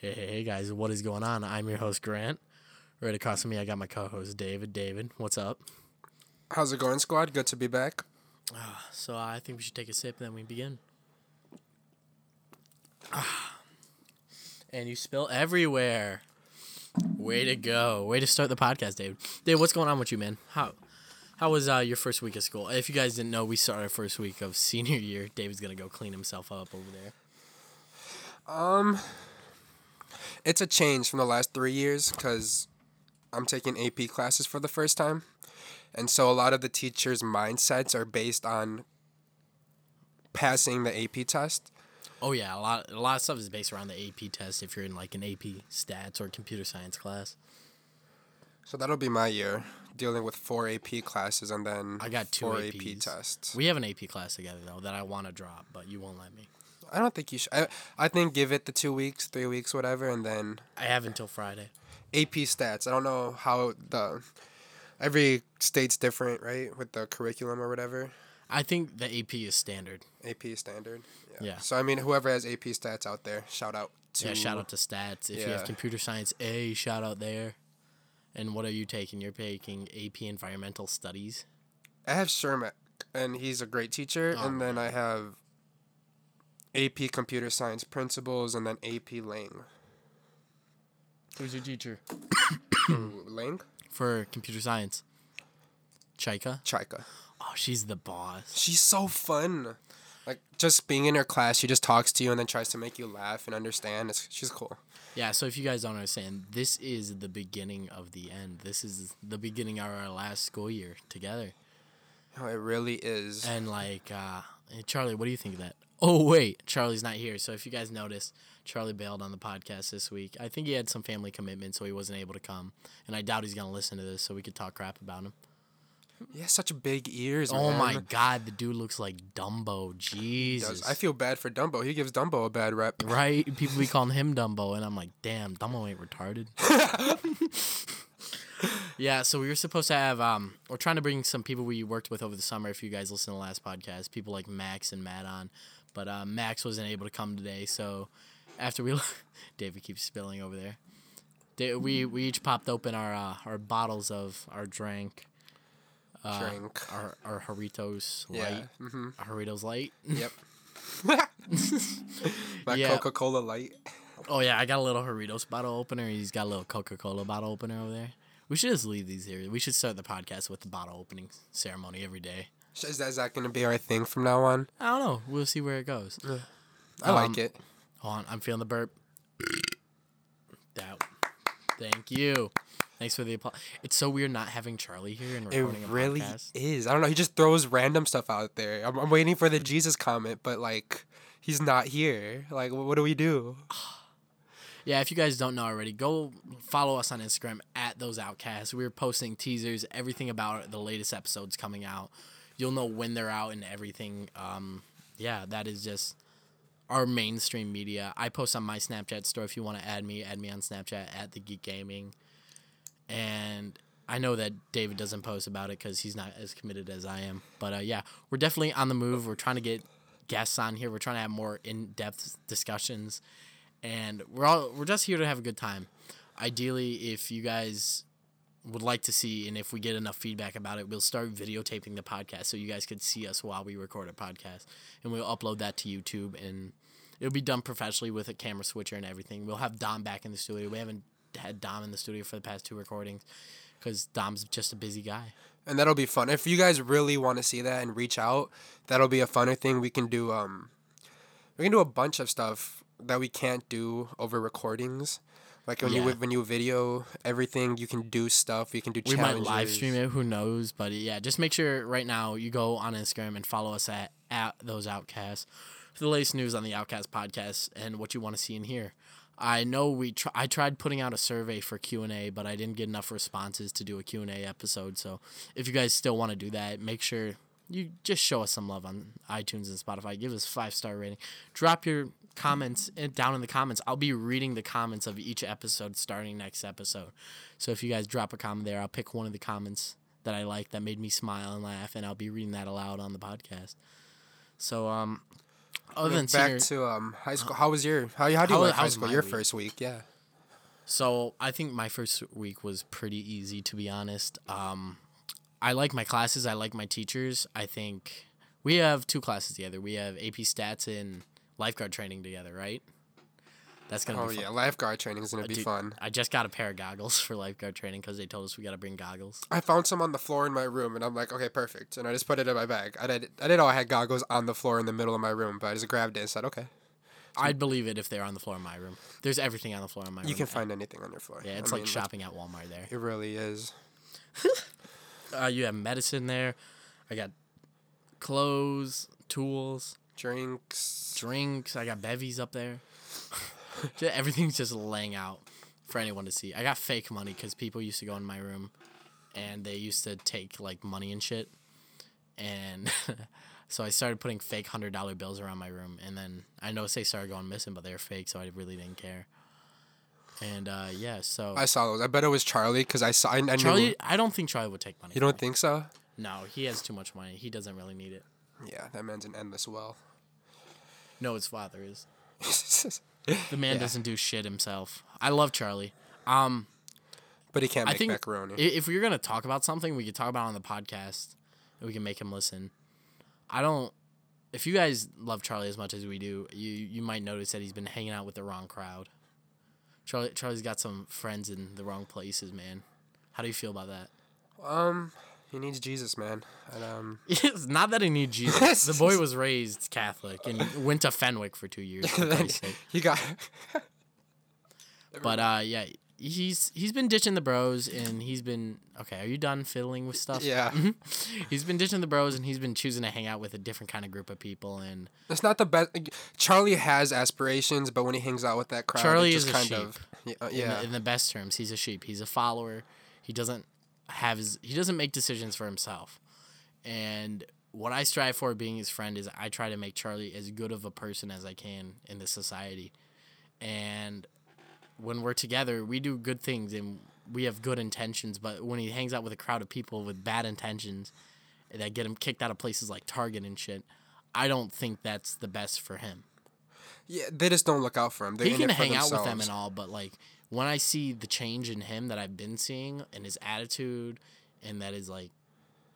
Hey, hey, hey, guys, what is going on? I'm your host, Grant. Right across from me, I got my co host, David. David, what's up? How's it going, squad? Good to be back. So I think we should take a sip and then we begin. Ah. And you spill everywhere. Way to go. Way to start the podcast, David. Dave, what's going on with you, man? How how was uh, your first week of school? If you guys didn't know, we started our first week of senior year. David's going to go clean himself up over there. Um, it's a change from the last three years because I'm taking AP classes for the first time, and so a lot of the teachers' mindsets are based on passing the AP test. Oh yeah, a lot a lot of stuff is based around the AP test if you're in like an AP stats or computer science class. So that'll be my year dealing with four AP classes and then I got two four APs. AP tests. We have an AP class together though that I want to drop, but you won't let me. I don't think you should. I, I think give it the two weeks, three weeks, whatever, and then I have until Friday. AP stats. I don't know how the every state's different, right, with the curriculum or whatever. I think the AP is standard. AP standard. Yeah. So I mean, whoever has AP stats out there, shout out to. Yeah, shout out to stats. If you have computer science A, shout out there. And what are you taking? You're taking AP Environmental Studies. I have Shermack, and he's a great teacher, Oh, and then I have AP Computer Science Principles, and then AP Lang. Who's your teacher? Lang? For computer science. Chaika. Chika. Oh, she's the boss. She's so fun. Like just being in her class, she just talks to you and then tries to make you laugh and understand. It's, she's cool. Yeah, so if you guys don't understand, this is the beginning of the end. This is the beginning of our last school year together. Oh, it really is. And like, uh, hey, Charlie, what do you think of that? Oh wait, Charlie's not here. So if you guys notice, Charlie bailed on the podcast this week. I think he had some family commitment, so he wasn't able to come. And I doubt he's gonna listen to this, so we could talk crap about him. He has such big ears. Oh my god, the dude looks like Dumbo. Jesus. I feel bad for Dumbo. He gives Dumbo a bad rep. right? People be calling him Dumbo, and I'm like, damn, Dumbo ain't retarded. yeah, so we were supposed to have um, we're trying to bring some people we worked with over the summer. If you guys listen to the last podcast, people like Max and Matt on, but uh, Max wasn't able to come today. So after we, David keeps spilling over there. We we each popped open our uh, our bottles of our drink, uh, Drink. our our Jarritos Yeah. light, hmm our Jarritos light. Yep. my Yeah. Coca Cola Light. Oh yeah, I got a little Doritos bottle opener. He's got a little Coca Cola bottle opener over there. We should just leave these here. We should start the podcast with the bottle opening ceremony every day. Is that, is that going to be our thing from now on? I don't know. We'll see where it goes. I Um, like it. Hold on, I'm feeling the burp. That. Thank you. Thanks for the applause. It's so weird not having Charlie here and It recording a really is. I don't know. He just throws random stuff out there. I'm, I'm waiting for the Jesus comment, but like, he's not here. Like, wh- what do we do? Yeah, if you guys don't know already, go follow us on Instagram at those outcasts. We're posting teasers, everything about the latest episodes coming out. You'll know when they're out and everything. Um, yeah, that is just our mainstream media. I post on my Snapchat store. If you want to add me, add me on Snapchat at the Geek Gaming. And I know that David doesn't post about it because he's not as committed as I am. But uh, yeah, we're definitely on the move. We're trying to get guests on here. We're trying to have more in-depth discussions and we're all we're just here to have a good time. Ideally, if you guys would like to see and if we get enough feedback about it, we'll start videotaping the podcast so you guys could see us while we record a podcast, and we'll upload that to YouTube and it'll be done professionally with a camera switcher and everything. We'll have Dom back in the studio. We haven't had Dom in the studio for the past two recordings because Dom's just a busy guy. And that'll be fun. If you guys really want to see that and reach out, that'll be a funner thing. We can do um, we can do a bunch of stuff that we can't do over recordings. Like when Yeah. you when you video everything, you can do stuff. You can do We might live stream it. Who knows? But yeah, just make sure right now you go on Instagram and follow us at at those outcasts for the latest news on the Outcast podcast and what you want to see and hear. I know we tr- I tried putting out a survey for Q and A, but I didn't get enough responses to do a Q and A episode. So if you guys still want to do that, make sure you just show us some love on iTunes and Spotify. Give us five star rating. Drop your comments down in the comments. I'll be reading the comments of each episode starting next episode. So if you guys drop a comment there, I'll pick one of the comments that I like that made me smile and laugh, and I'll be reading that aloud on the podcast. So um, other than back senior, to um high school. How was your how how do you How like high school? Your week? first week, yeah. So I think my first week was pretty easy to be honest. Um, I like my classes. I like my teachers. I think we have two classes together. We have AP Stats and lifeguard training together, right? That's gonna Oh be fun. yeah, lifeguard training is gonna be Dude, fun. I just got a pair of goggles for lifeguard training because they told us we gotta bring goggles. I found some on the floor in my room, and I'm like, okay, perfect. And I just put it in my bag. I did. I didn't know I had goggles on the floor in the middle of my room, but I just grabbed it and said, okay. I'd believe it if they're on the floor in my room. There's everything on the floor in my room. You can find anything on your floor. Yeah, it's I like mean, shopping at Walmart there. It really is. Uh, you have medicine there. I got clothes, tools, Drinks. Drinks. I got bevies up there. Everything's just laying out for anyone to see. I got fake money because people used to go in my room, and they used to take like money and shit, and so I started putting fake hundred dollar bills around my room, and then I noticed they started going missing, but they were fake, so I really didn't care. And uh, yeah, so I saw those. I bet it was Charlie because I saw. I, I knew- Charlie, I don't think Charlie would take money. You don't me. think so? No, he has too much money. He doesn't really need it. Yeah, that man's an endless well. No, his father is. The man Yeah. doesn't do shit himself. I love Charlie. Um, but he can't I make think macaroni. if we are gonna talk about something, we could talk about it on the podcast, and we can make him listen. I don't. If you guys love Charlie as much as we do, you you might notice that he's been hanging out with the wrong crowd. Charlie Charlie's got some friends in the wrong places, man. How do you feel about that? um, he needs Jesus, man. And um, It's not that he needs Jesus. the boy was raised Catholic and went to Fenwick for two years. For he got. But uh, yeah, he's he's been ditching the bros, and he's been okay. Are you done fiddling with stuff? Yeah. he's been ditching the bros, and he's been choosing to hang out with a different kind of group of people. And It's not the best. Charlie has aspirations, but when he hangs out with that crowd, Charlie is kind sheep. of yeah, uh, in, yeah. the, in the best terms, he's a sheep. He's a follower. He doesn't have his. He doesn't make decisions for himself. And what I strive for, being his friend, is I try to make Charlie as good of a person as I can in this society. And when we're together, we do good things and we have good intentions. But when he hangs out with a crowd of people with bad intentions that get him kicked out of places like Target and shit, I don't think that's the best for him. yeah, they just don't look out for him. They're he can hang out with them and all, but like when I see the change in him that I've been seeing and his attitude and that his like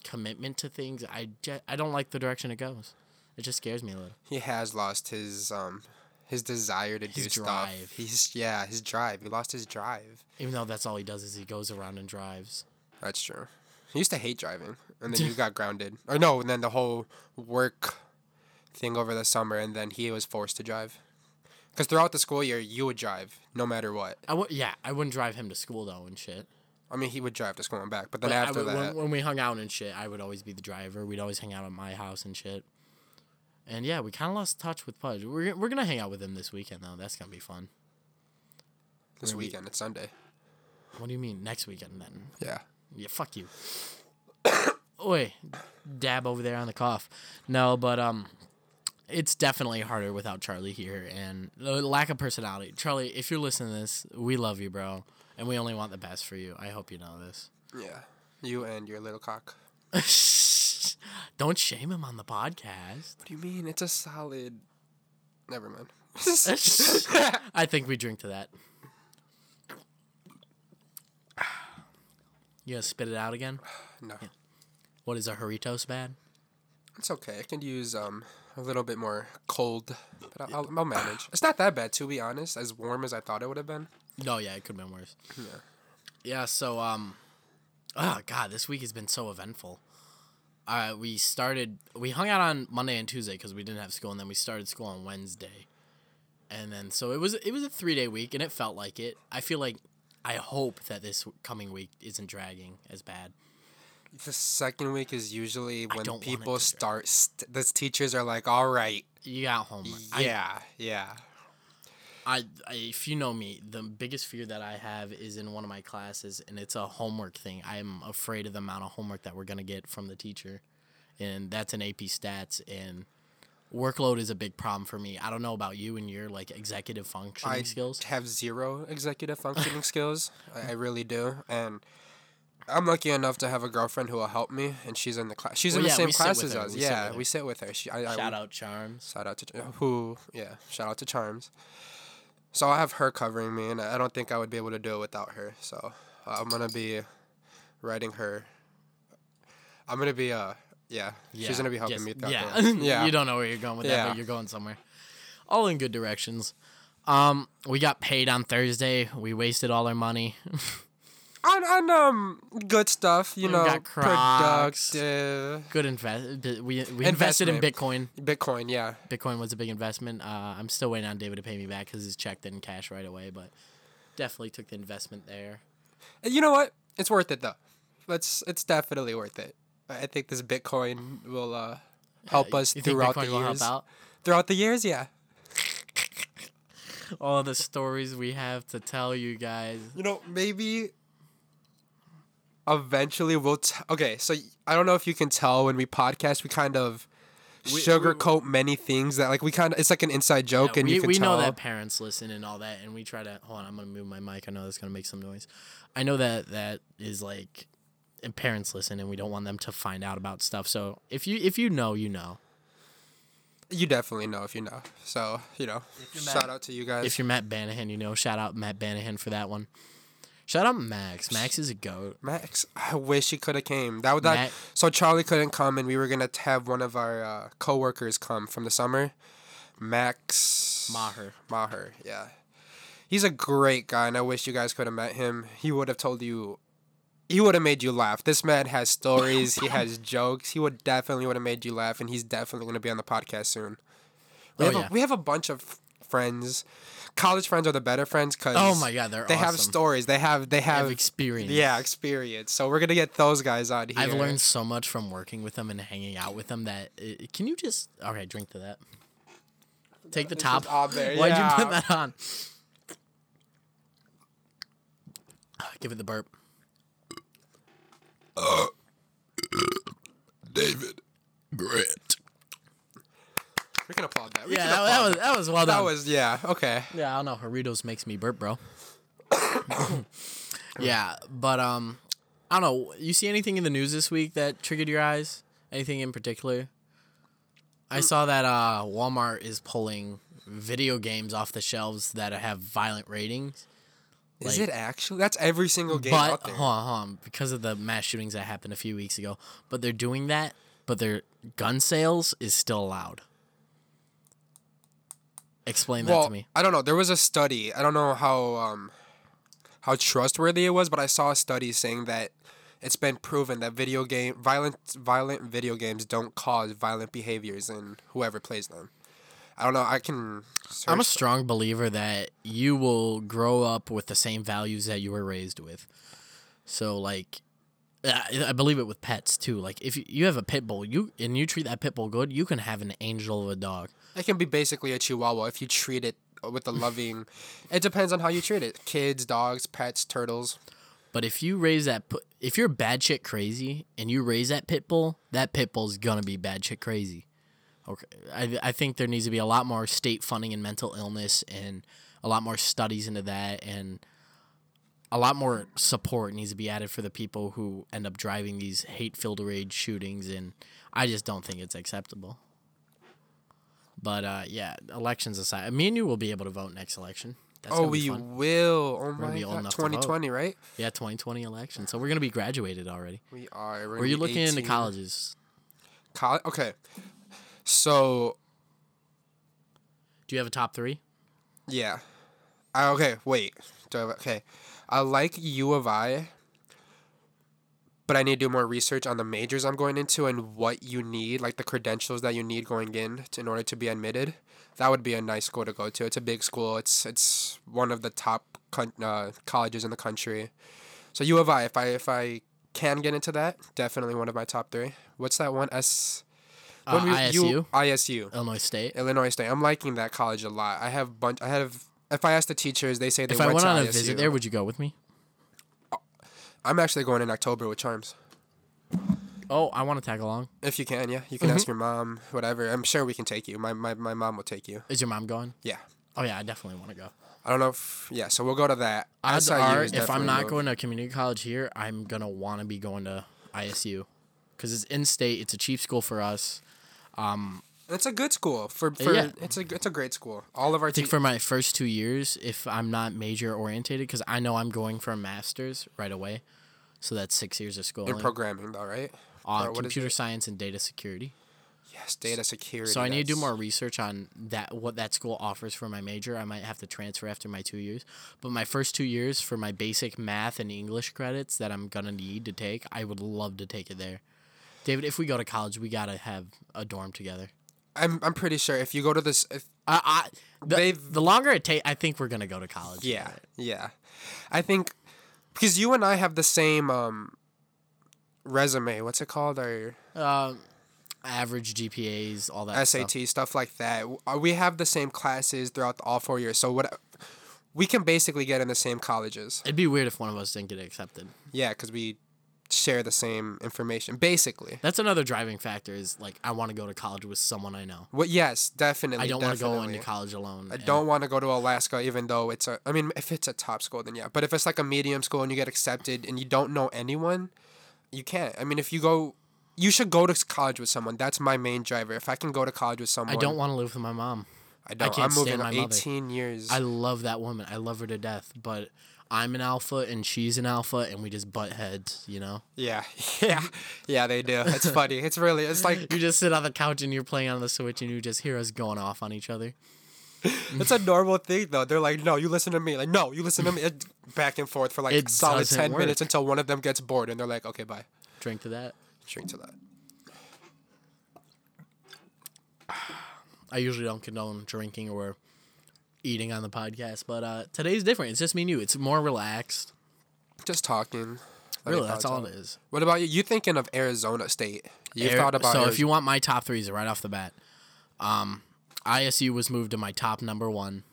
commitment to things, I ju- I don't like the direction it goes. It just scares me a little. He has lost his um his desire to His do drive. stuff. He's yeah, his drive. He lost his drive. Even though that's all he does is he goes around and drives. That's true. He used to hate driving, and then you got grounded. Or no, and then the whole work thing over the summer, and then he was forced to drive. Because throughout the school year, you would drive no matter what. I would yeah, I wouldn't drive him to school though and shit. I mean, he would drive to school and back, but then But I after would- that, when, when we hung out and shit, I would always be the driver. We'd always hang out at my house and shit. And yeah, we kind of lost touch with Pudge. We're, we're gonna hang out with him this weekend though. That's gonna be fun. this weekend, it's Sunday. What do you mean next weekend then? Yeah. Yeah, fuck you. Oi, dab over there on the cough. No, but um, it's definitely harder without Charlie here and the lack of personality. Charlie, if you're listening to this, we love you, bro, and we only want the best for you. I hope you know this. Yeah. You and your little cock. Don't shame him on the podcast. What do you mean? It's a solid. Never mind. I think we drink to that. You gonna spit it out again? no. What is a Jarritos bad? It's okay. I can use um a little bit more cold, but I'll, I'll, I'll manage. It's not that bad, to be honest. As warm as I thought it would have been. No, yeah, it could have been worse. Yeah. Yeah, so um oh god, this week has been so eventful. Uh we started we hung out on Monday and Tuesday cuz we didn't have school and then we started school on Wednesday. And then so it was it was a 3-day week and it felt like it. I feel like I hope that this coming week isn't dragging as bad. The second week is usually when don't want it people start. St- the teachers are like, "All right, You got homework. yeah, yeah." I, I if you know me, the biggest fear that I have is in one of my classes, and it's a homework thing. I'm afraid of the amount of homework that we're gonna get from the teacher, and that's an AP Stats, and workload is a big problem for me. I don't know about you and your like executive functioning I skills. have zero executive functioning skills. I, I really do, and I'm lucky enough to have a girlfriend who will help me, and she's in the class. She's in the yeah, same class as us. We yeah, her. we sit with her. She, I, I, Shout out Charms. Shout out to who? Yeah, shout out to Charms. So I have her covering me, and I don't think I would be able to do it without her. So uh, I'm gonna be writing her. I'm gonna be uh yeah. yeah She's gonna be helping yes, me. throughout Yeah. the- yeah. you don't know where you're going with that, but you're going somewhere. All in good directions. Um, we got paid on Thursday. We wasted all our money. on, on um good stuff. You We know, got Crocs. productive. good invest. We we invested in Bitcoin. Bitcoin, yeah. Bitcoin was a big investment. Uh, I'm still waiting on David to pay me back because his check didn't cash right away, but definitely took the investment there. And You know what? It's worth it though. Let's. It's definitely worth it. I think this Bitcoin will uh help us You throughout Bitcoin the will help years. out? Throughout the years, yeah. All the stories we have to tell you guys. You know, maybe eventually we'll. T- okay, so I don't know if you can tell when we podcast, we kind of We- sugarcoat many things that like we kind of. It's like an inside joke, and we you can we tell. know that parents listen and all that, and we try to. Hold on, I'm gonna move my mic. I know that's gonna make some noise. I know that that is like, and parents listen, and we don't want them to find out about stuff. So if you if you know, you know. You definitely know if you know. So you know, shout Matt- out to you guys. If you're Matt Banahan, you know. Shout out Matt Banahan for that one. Shout out Max. Max is a goat. Max, I wish he could have came. That would that. Matt- So Charlie couldn't come, and we were gonna have one of our uh, coworkers come from the summer. Max Maher. Maher, yeah. He's a great guy, and I wish you guys could have met him. He would have told you. He would have made you laugh. This man has stories. he has jokes. He would definitely would have made you laugh, and he's definitely gonna be on the podcast soon. We Oh, have yeah. a, we have a bunch of friends. College friends are the better friends because Oh my God, they're they have stories. They have they have have experience. yeah, experience. So we're gonna get those guys on here. I've learned so much from working with them and hanging out with them that it, can you just okay drink to that. Take the top. there, Why'd yeah. you put that on? Give it the burp. Uh, David. Grit. We can applaud that. We Yeah, that, that was that was well that done. That was yeah okay. Yeah, I don't know. Doritos makes me burp, bro. yeah, but um, I don't know. You see anything in the news this week that triggered your eyes? Anything in particular? I saw that uh, Walmart is pulling video games off the shelves that have violent ratings. Is it actually? That's every single game but out there. hold on, hold on, because of the mass shootings that happened a few weeks ago. But they're doing that, but their gun sales is still allowed. Explain that to me. I don't know. There was a study. I don't know how um how trustworthy it was, but I saw a study saying that it's been proven that video game violent violent video games don't cause violent behaviors in whoever plays them. I don't know. I can. I'm a strong believer that you will grow up with the same values that you were raised with. So like I I believe it with pets too. Like if you- you have a pit bull, you and you treat that pit bull good, you can have an angel of a dog. It can be basically a chihuahua if you treat it with a loving. it depends on how you treat it. Kids, dogs, pets, turtles. But if you raise that, if you're bad shit crazy and you raise that pit bull, that pit bull's gonna be bad shit crazy. Okay, I I think there needs to be a lot more state funding in mental illness and a lot more studies into that and a lot more support needs to be added for the people who end up driving these hate-filled rage shootings and I just don't think it's acceptable. But uh, yeah, elections aside, me and you will be able to vote next election. That's oh, be we fun. will. Oh my be old god, vote. 2020, right? Yeah, 2020 election. So we're gonna be graduated already. We are. We're you looking into colleges? College. Okay. So Do you have a top three? yeah. I, okay. Wait. Do I have, okay. I like U of I, but I need to do more research on the majors I'm going into and what you need, like the credentials that you need going in to, in order to be admitted. That would be a nice school to go to. It's a big school. It's it's one of the top con- uh, colleges in the country. So U of I, if I if I can get into that, definitely one of my top three. What's that one? S. Uh, ISU, U- ISU. Illinois State. Illinois State. I'm liking that college a lot. I have bunch. I have. If I ask the teachers, they say they If I went, went to on a ISU. visit there, would you go with me? I'm actually going in October with Charms. Oh, I want to tag along. If you can, yeah, you can Mm-hmm. ask your mom, whatever. I'm sure we can take you. My my, my mom will take you. Is your mom going? Yeah. Oh yeah, I definitely want to go. I don't know if yeah. So we'll go to that. Odds are, if I'm not going to community college here, I'm gonna want to be going to ISU, because it's in state. It's a cheap school for us. It's a good school for for Yeah. it's a it's a great school. All of our I think te- for my first two years, if I'm not major orientated, because I know I'm going for a master's right away, so that's six years of school. in programming though, right? on or computer science and data security. Yes, data security. So I need to do more research on that what that school offers for my major. I might have to transfer after my two years, but my first two years for my basic math and English credits that I'm gonna need to take, I would love to take it there. David, if we go to college, we gotta have a dorm together. I'm I'm pretty sure if you go to this, if, I, I the, They've- the longer it takes, I think we're gonna go to college. yeah, yeah, I think because you and I have the same um resume. What's it called? Our Um, average GPAs, all that SAT stuff. stuff. like that. Uh, We have the same classes throughout all four years. So what? We can basically get in the same colleges. It'd be weird if one of us didn't get accepted. Yeah, because we share the same information. Basically. That's another driving factor. Is like I want to go to college with someone I know. What? Yes, definitely. I don't want to go into college alone. I don't want to go to Alaska, even though it's a. I mean, if it's a top school, then yeah. But if it's like a medium school and you get accepted and you don't know anyone, you can't. I mean, if you go, you should go to college with someone. That's my main driver. If I can go to college with someone, I don't want to live with my mom. I don't. can't I'm moving stand my mother. 18 years. I love that woman. I love her to death. But I'm an alpha and she's an alpha, and we just butt heads. You know. yeah, yeah, yeah. They do. It's funny. It's really. It's like You just sit on the couch and you're playing on the Switch, and you just hear us going off on each other. it's a normal thing though. They're like, no, you listen to me. Like, no, you listen to me. It- back and forth for like It solid doesn't 10 minutes until one of them gets bored and they're like, okay, bye. Drink to that. Drink to that. I usually don't condone drinking or eating on the podcast, but uh, today's different. It's just me and you. It's more relaxed. Just talking. Really, that's all it is. What about you? You thinking of Arizona State? You Air- thought about so Arizona. if you want my top threes right off the bat, um, ISU was moved to my top number one.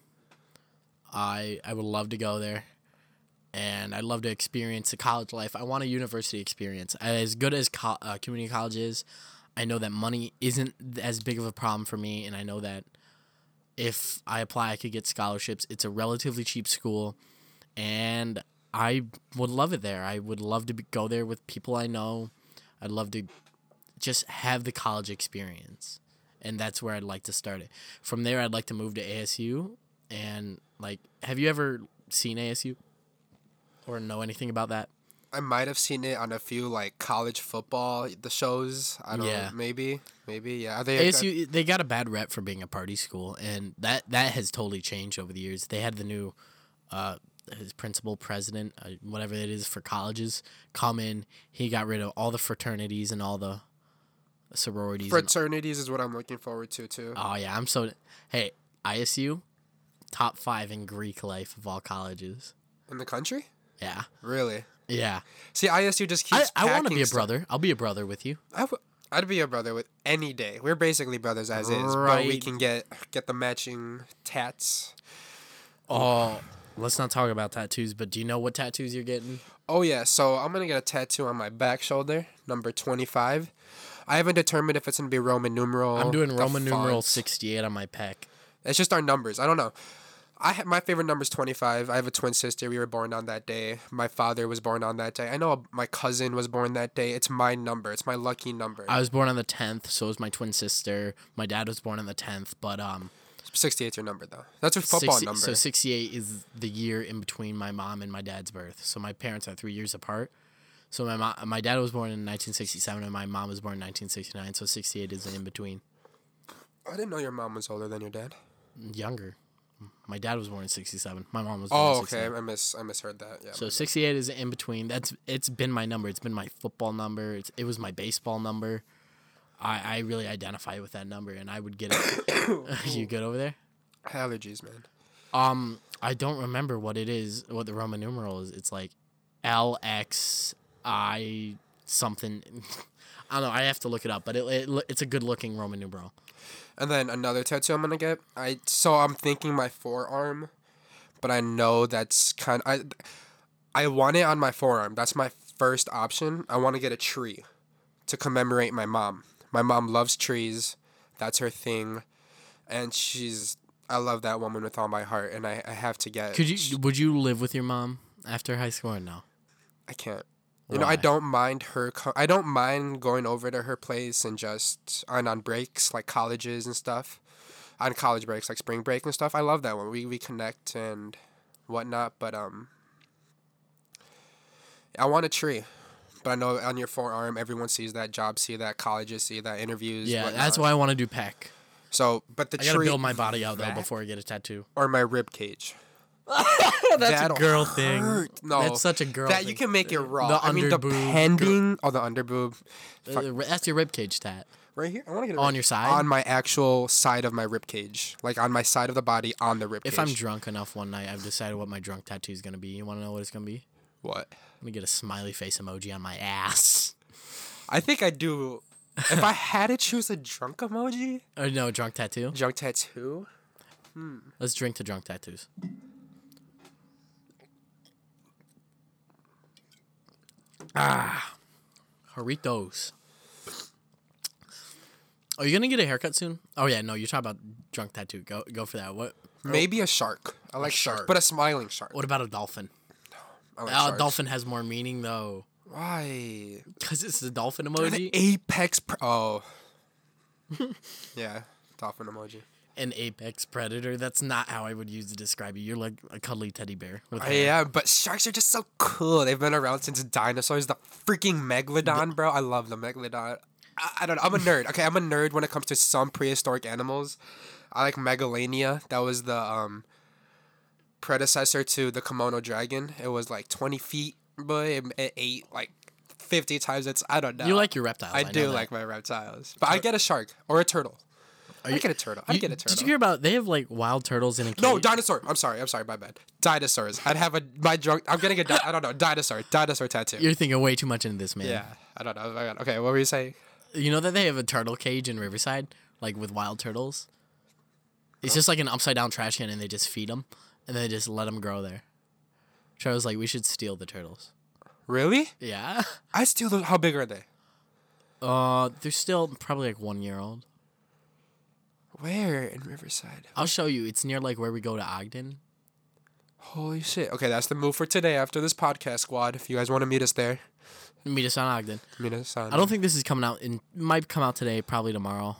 I I would love to go there, and I'd love to experience the college life. I want a university experience. As good as co- uh, community college is, I know that money isn't as big of a problem for me, and I know that if I apply, I could get scholarships. It's a relatively cheap school, and I would love it there. I would love to be, go there with people I know. I'd love to just have the college experience. And that's where I'd like to start it. From there, I'd like to move to ASU. And, like, have you ever seen ASU or know anything about that? I might have seen it on a few like college football the shows. I don't Yeah. know. Maybe. Maybe. Yeah. Are they ASU, they got a bad rep for being a party school. And that, that has totally changed over the years. They had the new uh, his principal president, uh, whatever it is for colleges, come in. He got rid of all the fraternities and all the sororities. and fraternities is what I'm looking forward to too. Oh yeah, I'm so. Hey, ISU, top five in Greek life of all colleges. In the country? Yeah, Really? Yeah. See, ISU just I, keeps. I want to be a stuff. brother. I'll be a brother with you. I w- I'd be a brother with any day. We're basically brothers as is, but we can get get the matching tats. Oh, let's not talk about tattoos. But do you know what tattoos you're getting? Oh yeah, so I'm gonna get a tattoo on my back shoulder, number twenty five. I haven't determined if it's gonna be Roman numeral. I'm doing Roman numeral 68 on my pec. It's just our numbers. I don't know. I ha- my favorite number is 25. I have a twin sister. We were born on that day. My father was born on that day. I know my cousin was born that day. It's my number. It's my lucky number. I was born on the 10th, so was my twin sister. My dad was born on the 10th, but um, 68's your number though. That's your football 60 number. So 68 is the year in between my mom and my dad's birth. So my parents are three years apart. So my mom, my dad was born in 1967 and my mom was born in 1969. So 68 is in between. I didn't know your mom was older than your dad. Younger. My dad was born in 67. My mom was born Oh, in okay. 69. I miss I misheard that. Yeah. So 68 is in between. That's it's been my number. It's been my football number. It's, it was my baseball number. I, I really identify with that number, and I would get it. you good over there? allergies, man. Um, I don't remember what it is. What the Roman numeral is? It's like L X I something. I don't know. I have to look it up, but it, it it's a good looking Roman numeral. And then another tattoo I'm gonna get. I so I'm thinking my forearm, but I know that's kind. I I want it on my forearm. That's my first option. I want to get a tree to commemorate my mom. My mom loves trees. That's her thing, and she's. I love that woman with all my heart, and I, I have to get. Could you? Would you live with your mom after high school or no? I can't. You know, I don't mind her. Co- I don't mind going over to her place and just on on breaks like colleges and stuff, on college breaks like spring break and stuff. I love that when We we connect and whatnot. But um, I want a tree. But I know on your forearm, everyone sees that. Jobs see that. Colleges see that. Interviews. Yeah, whatnot. that's why I want to do peck. So, but the I gotta tree build my body out though before I get a tattoo. or my rib cage. That's That'll a girl thing. hurt. No, that's such a girl. that thing. you can make it raw. The I mean, underboob, depending. Oh, the underboob. Uh, that's your rib cage tat. Right here. I want to get it On right- your side? On my actual side of my rib cage, like on my side of the body, on the rib If. I'm drunk enough one night, I've decided what my drunk tattoo is gonna be. You want to know what it's gonna be? what? I'm gonna get a smiley face emoji on my ass. I think I do. if I had to choose a drunk emoji, Or no, drunk tattoo. drunk tattoo. Let's drink to drunk tattoos. Ah, Doritos. Are you gonna get a haircut soon? Oh yeah, no, you're talking about drunk tattoo. Go go for that. What Maybe a shark. I like sharks, shark. but a smiling shark. what about a dolphin? I like Uh, sharks. dolphin has more meaning though, Why? because it's the dolphin emoji. apex. Pre- oh. yeah, dolphin emoji. An apex predator. That's not how I would use to describe you. You're like a cuddly teddy bear. With hair. Yeah, but sharks are just so cool. They've been around since dinosaurs. The freaking megalodon, bro. I love the megalodon. I, I don't know. I'm a nerd. Okay, I'm a nerd when it comes to some prehistoric animals. I like Megalania. That was the um predecessor to the Komodo dragon. It was like 20 feet, but it, it ate like 50 times its. I don't know. You like your reptiles. I, know do like my reptiles, but I get a shark or a turtle. I you- get a turtle. I You- get a turtle. Did you hear about? They have like wild turtles in a cage. No, dinosaur. I'm sorry. I'm sorry. My bad. Dinosaurs. I'd have a my drunk. I'm getting a. Di- I don't know. Dinosaur. Dinosaur tattoo. You're thinking way too much into this, man. yeah. I don't know. Oh my God. Okay. What were you saying? You know that they have a turtle cage in Riverside, like with wild turtles. It's just like an upside down trash can, and they just feed them, and they just let them grow there. Trevor's like, we should steal the turtles. Really? Yeah. I steal those. How big are they? Uh, they're still probably like one year old. Where in Riverside? I'll show you. It's near like where we go to Ogden. Holy shit. Okay, that's the move for today after this podcast squad. If you guys want to meet us there, Meet us on Ogden. meet us on. I don't think this is coming out. In might come out today, probably tomorrow.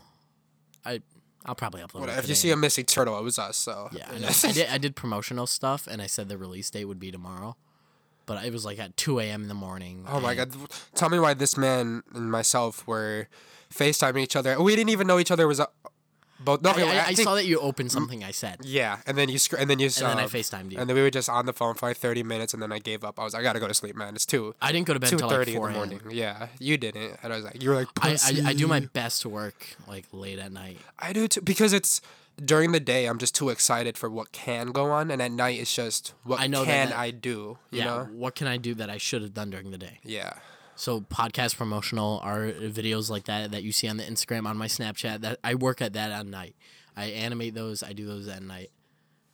I, I'll probably upload. Whatever. it If you see a missing turtle, it was us. So Yeah, I. I did. I did promotional stuff, and I said the release date would be tomorrow, but it was like at two a.m. in the morning. Oh my god. Tell me why this man and myself were FaceTiming each other. We didn't even know each other was. Both. No, I, I, I think- saw that you opened something I said, Yeah, and then you sc- and then you and then I um, FaceTimed you. And then we were just on the phone for like thirty minutes, and then I gave up. I was like, I gotta go to sleep, man. It's two I didn't go to bed until like thirty in the morning. Yeah, you didn't, and I was like, you were like, I. I, I do my best to work like late at night. I do too because it's during the day. I'm just too excited for what can go on, and at night it's just what I know can that- I do. You yeah, know? what can I do that I should have done during the day? Yeah. So podcast promotional are videos like that that you see on the Instagram on my Snapchat. That I work at that at night. I animate those. I do those at night.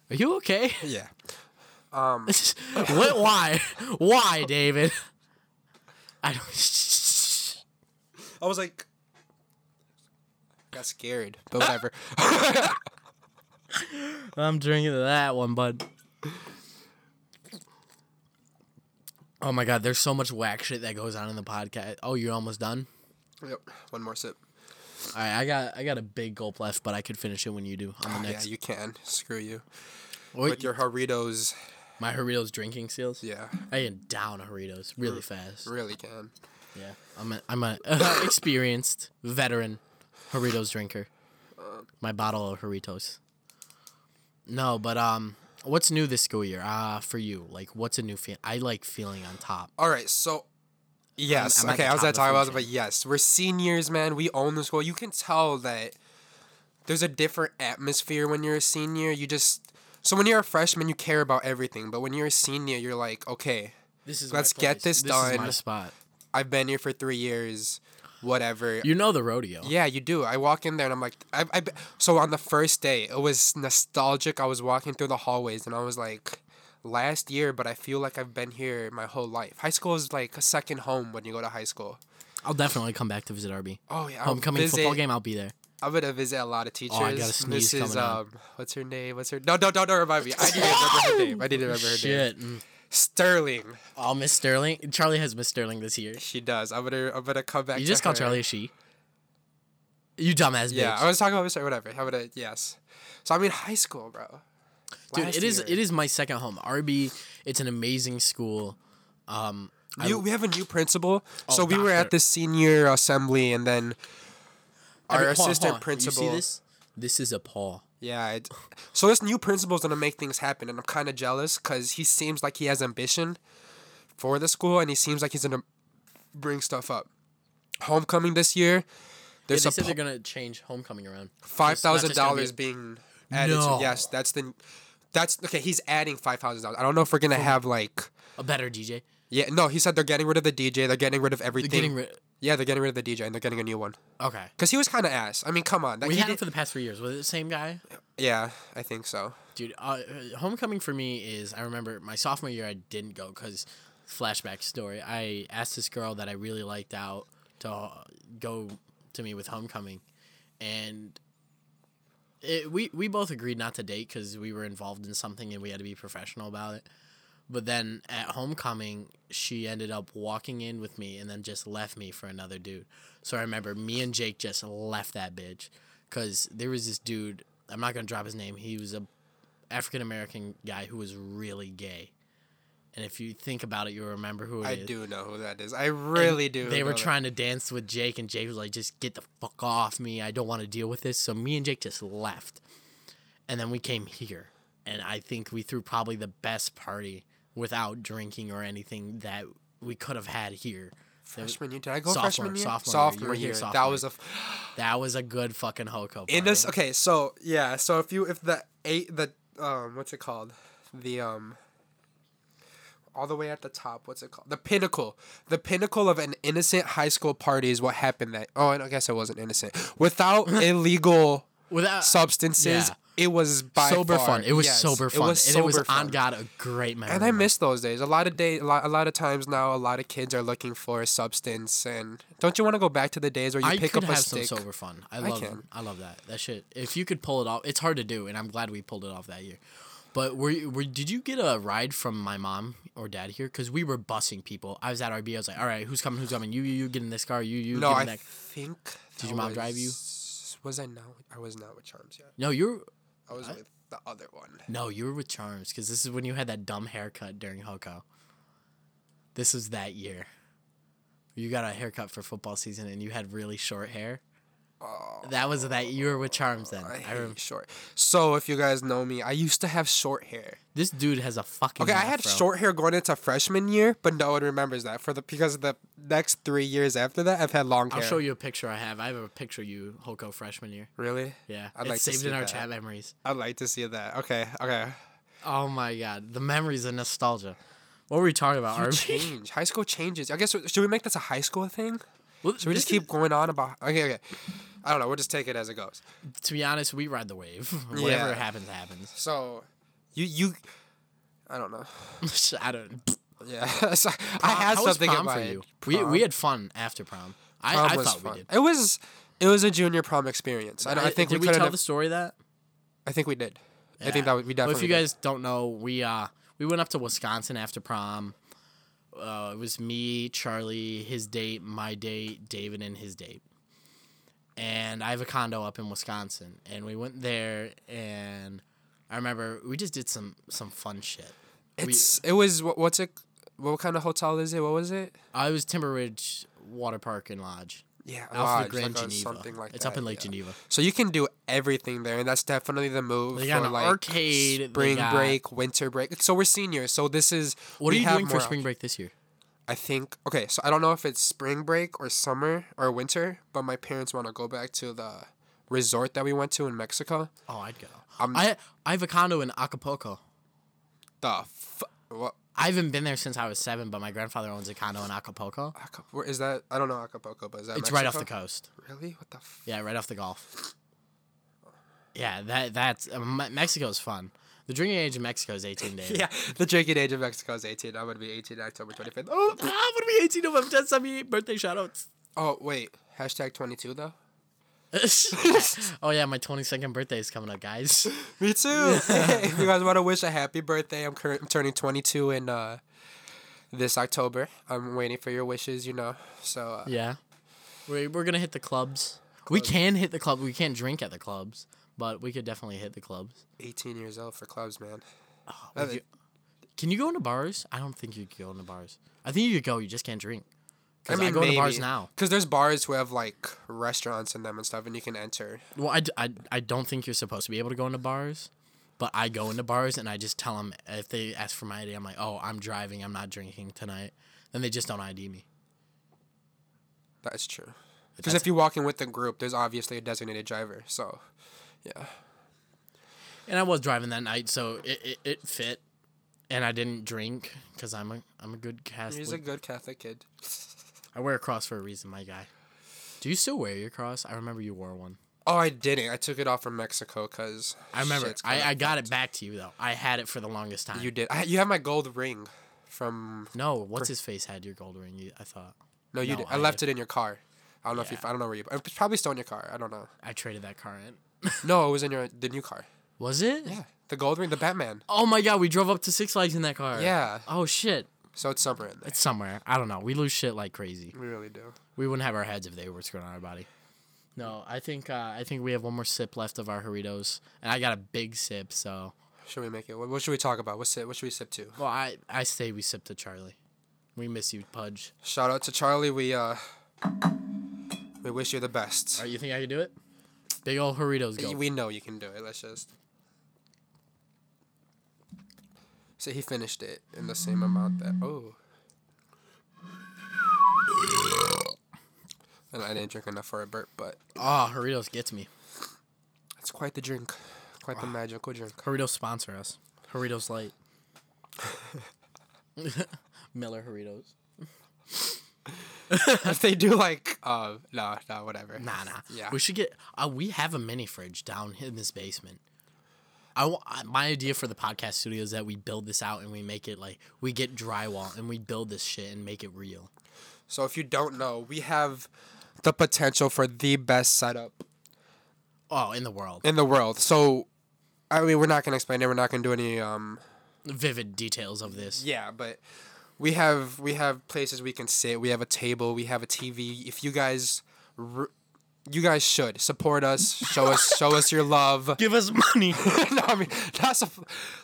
Are you okay? Yeah. Um. what? Why? Why, David? I don't. I was like, got scared, but whatever. I'm drinking that one, bud. Oh my god, there's so much whack shit that goes on in the podcast. Oh, you're almost done. yep. One more sip. All right, I got I got a big gulp left, but I could finish it when you do on the Oh, yeah, you can. Screw you. Wait, With your Doritos, my Doritos drinking seals. yeah, I can down Doritos really fast. really can. Yeah, I'm a I'm a uh, experienced veteran Doritos drinker. Uh, my bottle of Doritos. No, but um, what's new this school year? Ah, for you, like what's a new feel? I like feeling on top. All right, so yes, I'm at okay. I was top at of the talking food about it, but yes, we're seniors, man. We own the school. You can tell that there's a different atmosphere when you're a senior. You just so when you're a freshman, you care about everything, but when you're a senior, you're like, okay, This is Let's get this This is my done. spot. I've been here for three years, whatever. You know the rodeo. Yeah, you do. I walk in there and I'm like, I, I, so on the first day, it was nostalgic. I was walking through the hallways and I was like, last year, but I feel like I've been here my whole life. High school is like a second home when you go to high school. I'll definitely come back to visit RB. Oh yeah, Homecoming visit- football game, I'll be there. I'm gonna visit a lot of teachers. Oh, I got a sneeze Mrs. coming. Um, what's her name? What's her? No, no, don't, don't remind me. I need to remember her name. I need to remember her name. Shit. Sterling. Oh, Miss Sterling. Charlie has Miss Sterling this year. She does. I'm gonna, I'm gonna come back. You just called her. Charlie a she. You dumbass bitch. Yeah, I was talking about Miss. Whatever. I'm gonna. Yes. So I mean, high school, bro. Dude, Last it is it is my second home. RB, it's an amazing school. Um, I- we have a new principal. Oh, so we were at the senior assembly, and then our every- hold on, assistant hold on. principal. You see this? This is a paw. Yeah. It, so this new principal's gonna make things happen, and I'm kind of jealous because he seems like he has ambition for the school, and he seems like he's gonna bring stuff up. Homecoming this year, Yeah, they a said po- they're gonna change homecoming around. five It's not thousand just gonna dollars be- being added. No. To, yes, that's the. That's okay. He's adding five thousand dollars. I don't know if we're gonna have like. a better DJ. Yeah, no. He said they're getting rid of the DJ. They're getting rid of They're everything. getting rid. yeah, they're getting rid of the DJ and they're getting a new one. Okay. Cause he was kind of ass. I mean, come on. That We had him for the past three years. Was it the same guy? yeah, I think so. Dude, uh, uh, homecoming for me is I remember my sophomore year I didn't go because flashback story. I asked this girl that I really liked out to go to me with homecoming, and it, we we both agreed not to date because we were involved in something and we had to be professional about it. But then at homecoming, she ended up walking in with me and then just left me for another dude. So I remember me and Jake just left that bitch because there was this dude. I'm not gonna drop his name. He was a African American guy who was really gay. And if you think about it, you'll remember who it is. I do know who that is. I really do. They were that. trying to dance with Jake, and Jake was like, "Just get the fuck off me! I don't want to deal with this." So me and Jake just left, and then we came here, and I think we threw probably the best party without drinking or anything that we could have had here. Freshman year? Did I go Sophomore- freshman year? sophomore year. Were here year. That was a. f- That was a good fucking hoko. Party. In this, okay, so yeah, so if you if the eight the um what's it called, the um. All the way at the top, what's it called? The pinnacle. The pinnacle of an innocent high school party is what happened that. Oh, I guess it wasn't innocent. Without illegal without substances, yeah. It was by sober far- fun. It was yes, sober fun, It was sober and it was sober on fun. God a great memory. And I miss those days. A lot of day, a lot, a lot of times now, a lot of kids are looking for a substance. And don't you want to go back to the days where you I pick could up a have stick? some sober fun. I I love, can. I, love that. That shit. If you could pull it off, it's hard to do, and I'm glad we pulled it off that year. But were, you- were did you get a ride from my mom or dad here? Because we were busing people. I was at RB. I was like, all right, who's coming? Who's coming? You, you, you get in this car. You, you. no, get I in that. think. Did your mom drive you? was- Was I not? I was not with Charms yet. No, you're. I was with the other one. No, you were with Charms because this is when you had that dumb haircut during Hoko. This was that year. You got a haircut for football season and you had really short hair. That was that you were with Charms then. I I, short. So if you guys know me, I used to have short hair. this dude has a fucking. Okay, I had short hair going into freshman year, but no one remembers that for the because of the next three years after that, I've had long hair. I'll show you a picture I have. I have a picture of you Hoko freshman year. Really? Yeah, I'd it's like to saved in our that. chat memories. I'd like to see that. Okay, okay. Oh my god, the memories and nostalgia. What were we talking about? You RB? change. High school changes. I guess should we make this a high school thing? Well, Should we just keep going on about? Okay, okay. I don't know. We'll just take it as it goes. to be honest, we ride the wave. Whatever Yeah. happens, happens. So, you you, I don't know. I don't. Yeah, so I had something prom in for you. We Prom- we had fun after prom. I, prom I thought fun. we did. It was it was a junior prom experience. I, I think did we we, tell have. the story that? I think we did. I think that we- we definitely. Well, if you did. guys don't know, we uh we went up to Wisconsin after prom. Uh, it was me, Charlie, his date, my date, David, and his date. And I have a condo up in Wisconsin, and we went there, and I remember we just did some some fun shit. We- it's it was what, what's it? What kind of hotel is it? What was it? I was Timber Ridge Water Park and Lodge. Yeah, Alfred Lodge, Grand like Geneva. something like it's that. up in Lake yeah. Geneva. So you can do everything there, and that's definitely the move They got for an like arcade, spring got- break, winter break. So we're seniors. So this is What are you doing for spring break this year? I think okay. So I don't know if it's spring break or summer or winter, but my parents want to go back to the resort that we went to in Mexico. Oh, I'd go. I'm- I I have a condo in Acapulco. The f- what? I haven't been there since I was seven, but my grandfather owns a condo in Acapulco. Aca- Where is that? I don't know Acapulco, but is that It's right off the coast. Really? What the? F- Yeah, right off the Gulf. Yeah, that that's uh, Me- Mexico's fun. The drinking age in Mexico is 18 days. yeah, the drinking age of Mexico is 18. I'm gonna be 18 October 25th. Oh, I'm gonna be 18 November. Just send me birthday shoutouts. oh wait. Hashtag 22 though. oh yeah, my 22nd birthday is coming up, guys. Me too. if you guys want to wish a happy birthday, I'm, cur- I'm turning 22 in uh, this October. I'm waiting for your wishes, you know. So uh, Yeah. We we're gonna hit the clubs. We can hit the club. We can't drink at the clubs, but we could definitely hit the clubs. 18 years old for clubs, man. Uh, could- can you go into bars? I don't think you could go into bars. I think you could go. You just can't drink. 'Cause I, go into bars now. Because there's bars who have like restaurants in them and stuff, and you can enter. Well, I, I, I don't think you're supposed to be able to go into bars, but I go into bars and I just tell them if they ask for my ID, I'm like, oh, I'm driving. I'm not drinking tonight. Then they just don't ID me. That's true. Because if you walk in with the group, there's obviously a designated driver. So, yeah. And I was driving that night, so it, it, it fit. And I didn't drink because I'm a I'm a good Catholic. He's a good Catholic kid. I wear a cross for a reason, my guy. Do you still wear your cross? I remember you wore one. Oh, I didn't. I took it off from Mexico because I remember. I, I got it back to you though. I had it for the longest time. You did. I, you have my gold ring from. no, what's his face had your gold ring? You, I thought No, you No, did. I I left it in your car. I don't know if you. I don't know where you. It's probably still in your car. I don't know. I traded that car in. No, it was in your the new car. Was it? Yeah, the gold ring, the Batman. Oh my god, we drove up to Six Flags in that car. Yeah. Oh shit. So it's somewhere in there. It's somewhere. I don't know. We lose shit like crazy. We really do. We wouldn't have our heads if they were screwing on our body. No, I think uh, I think we have one more sip left of our Jarritos, and I got a big sip. So, Should we make it? What, what should we talk about? What sip? What should we sip to? well, I I say we sip to Charlie. We miss you, Pudge. Shout out to Charlie. We uh. We wish you the best. All right, you think I can do it? Big old Jarritos go. We know you can do it. Let's just. So he finished it in the same amount that oh. And I didn't drink enough for a burp, but Oh, Jarritos gets me. it's quite the drink, quite the magical drink. Jarritos sponsor us. Jarritos Light. Miller Jarritos. if they do like, uh, no, no, whatever. Nah, nah. Yeah. We should get. Uh, we have a mini fridge down in this basement. I my idea for the podcast studio is that we build this out and we make it like we get drywall and we build this shit and make it real. So if you don't know, we have the potential for the best setup Oh, in the world, in the world. So, I mean, we're not gonna explain it. We're not gonna do any um. vivid details of this. Yeah, but we have we have places we can sit. We have a table. We have a TV. If you guys, r- you guys should support us. Show us show us your love. Give us money, no, I mean that's a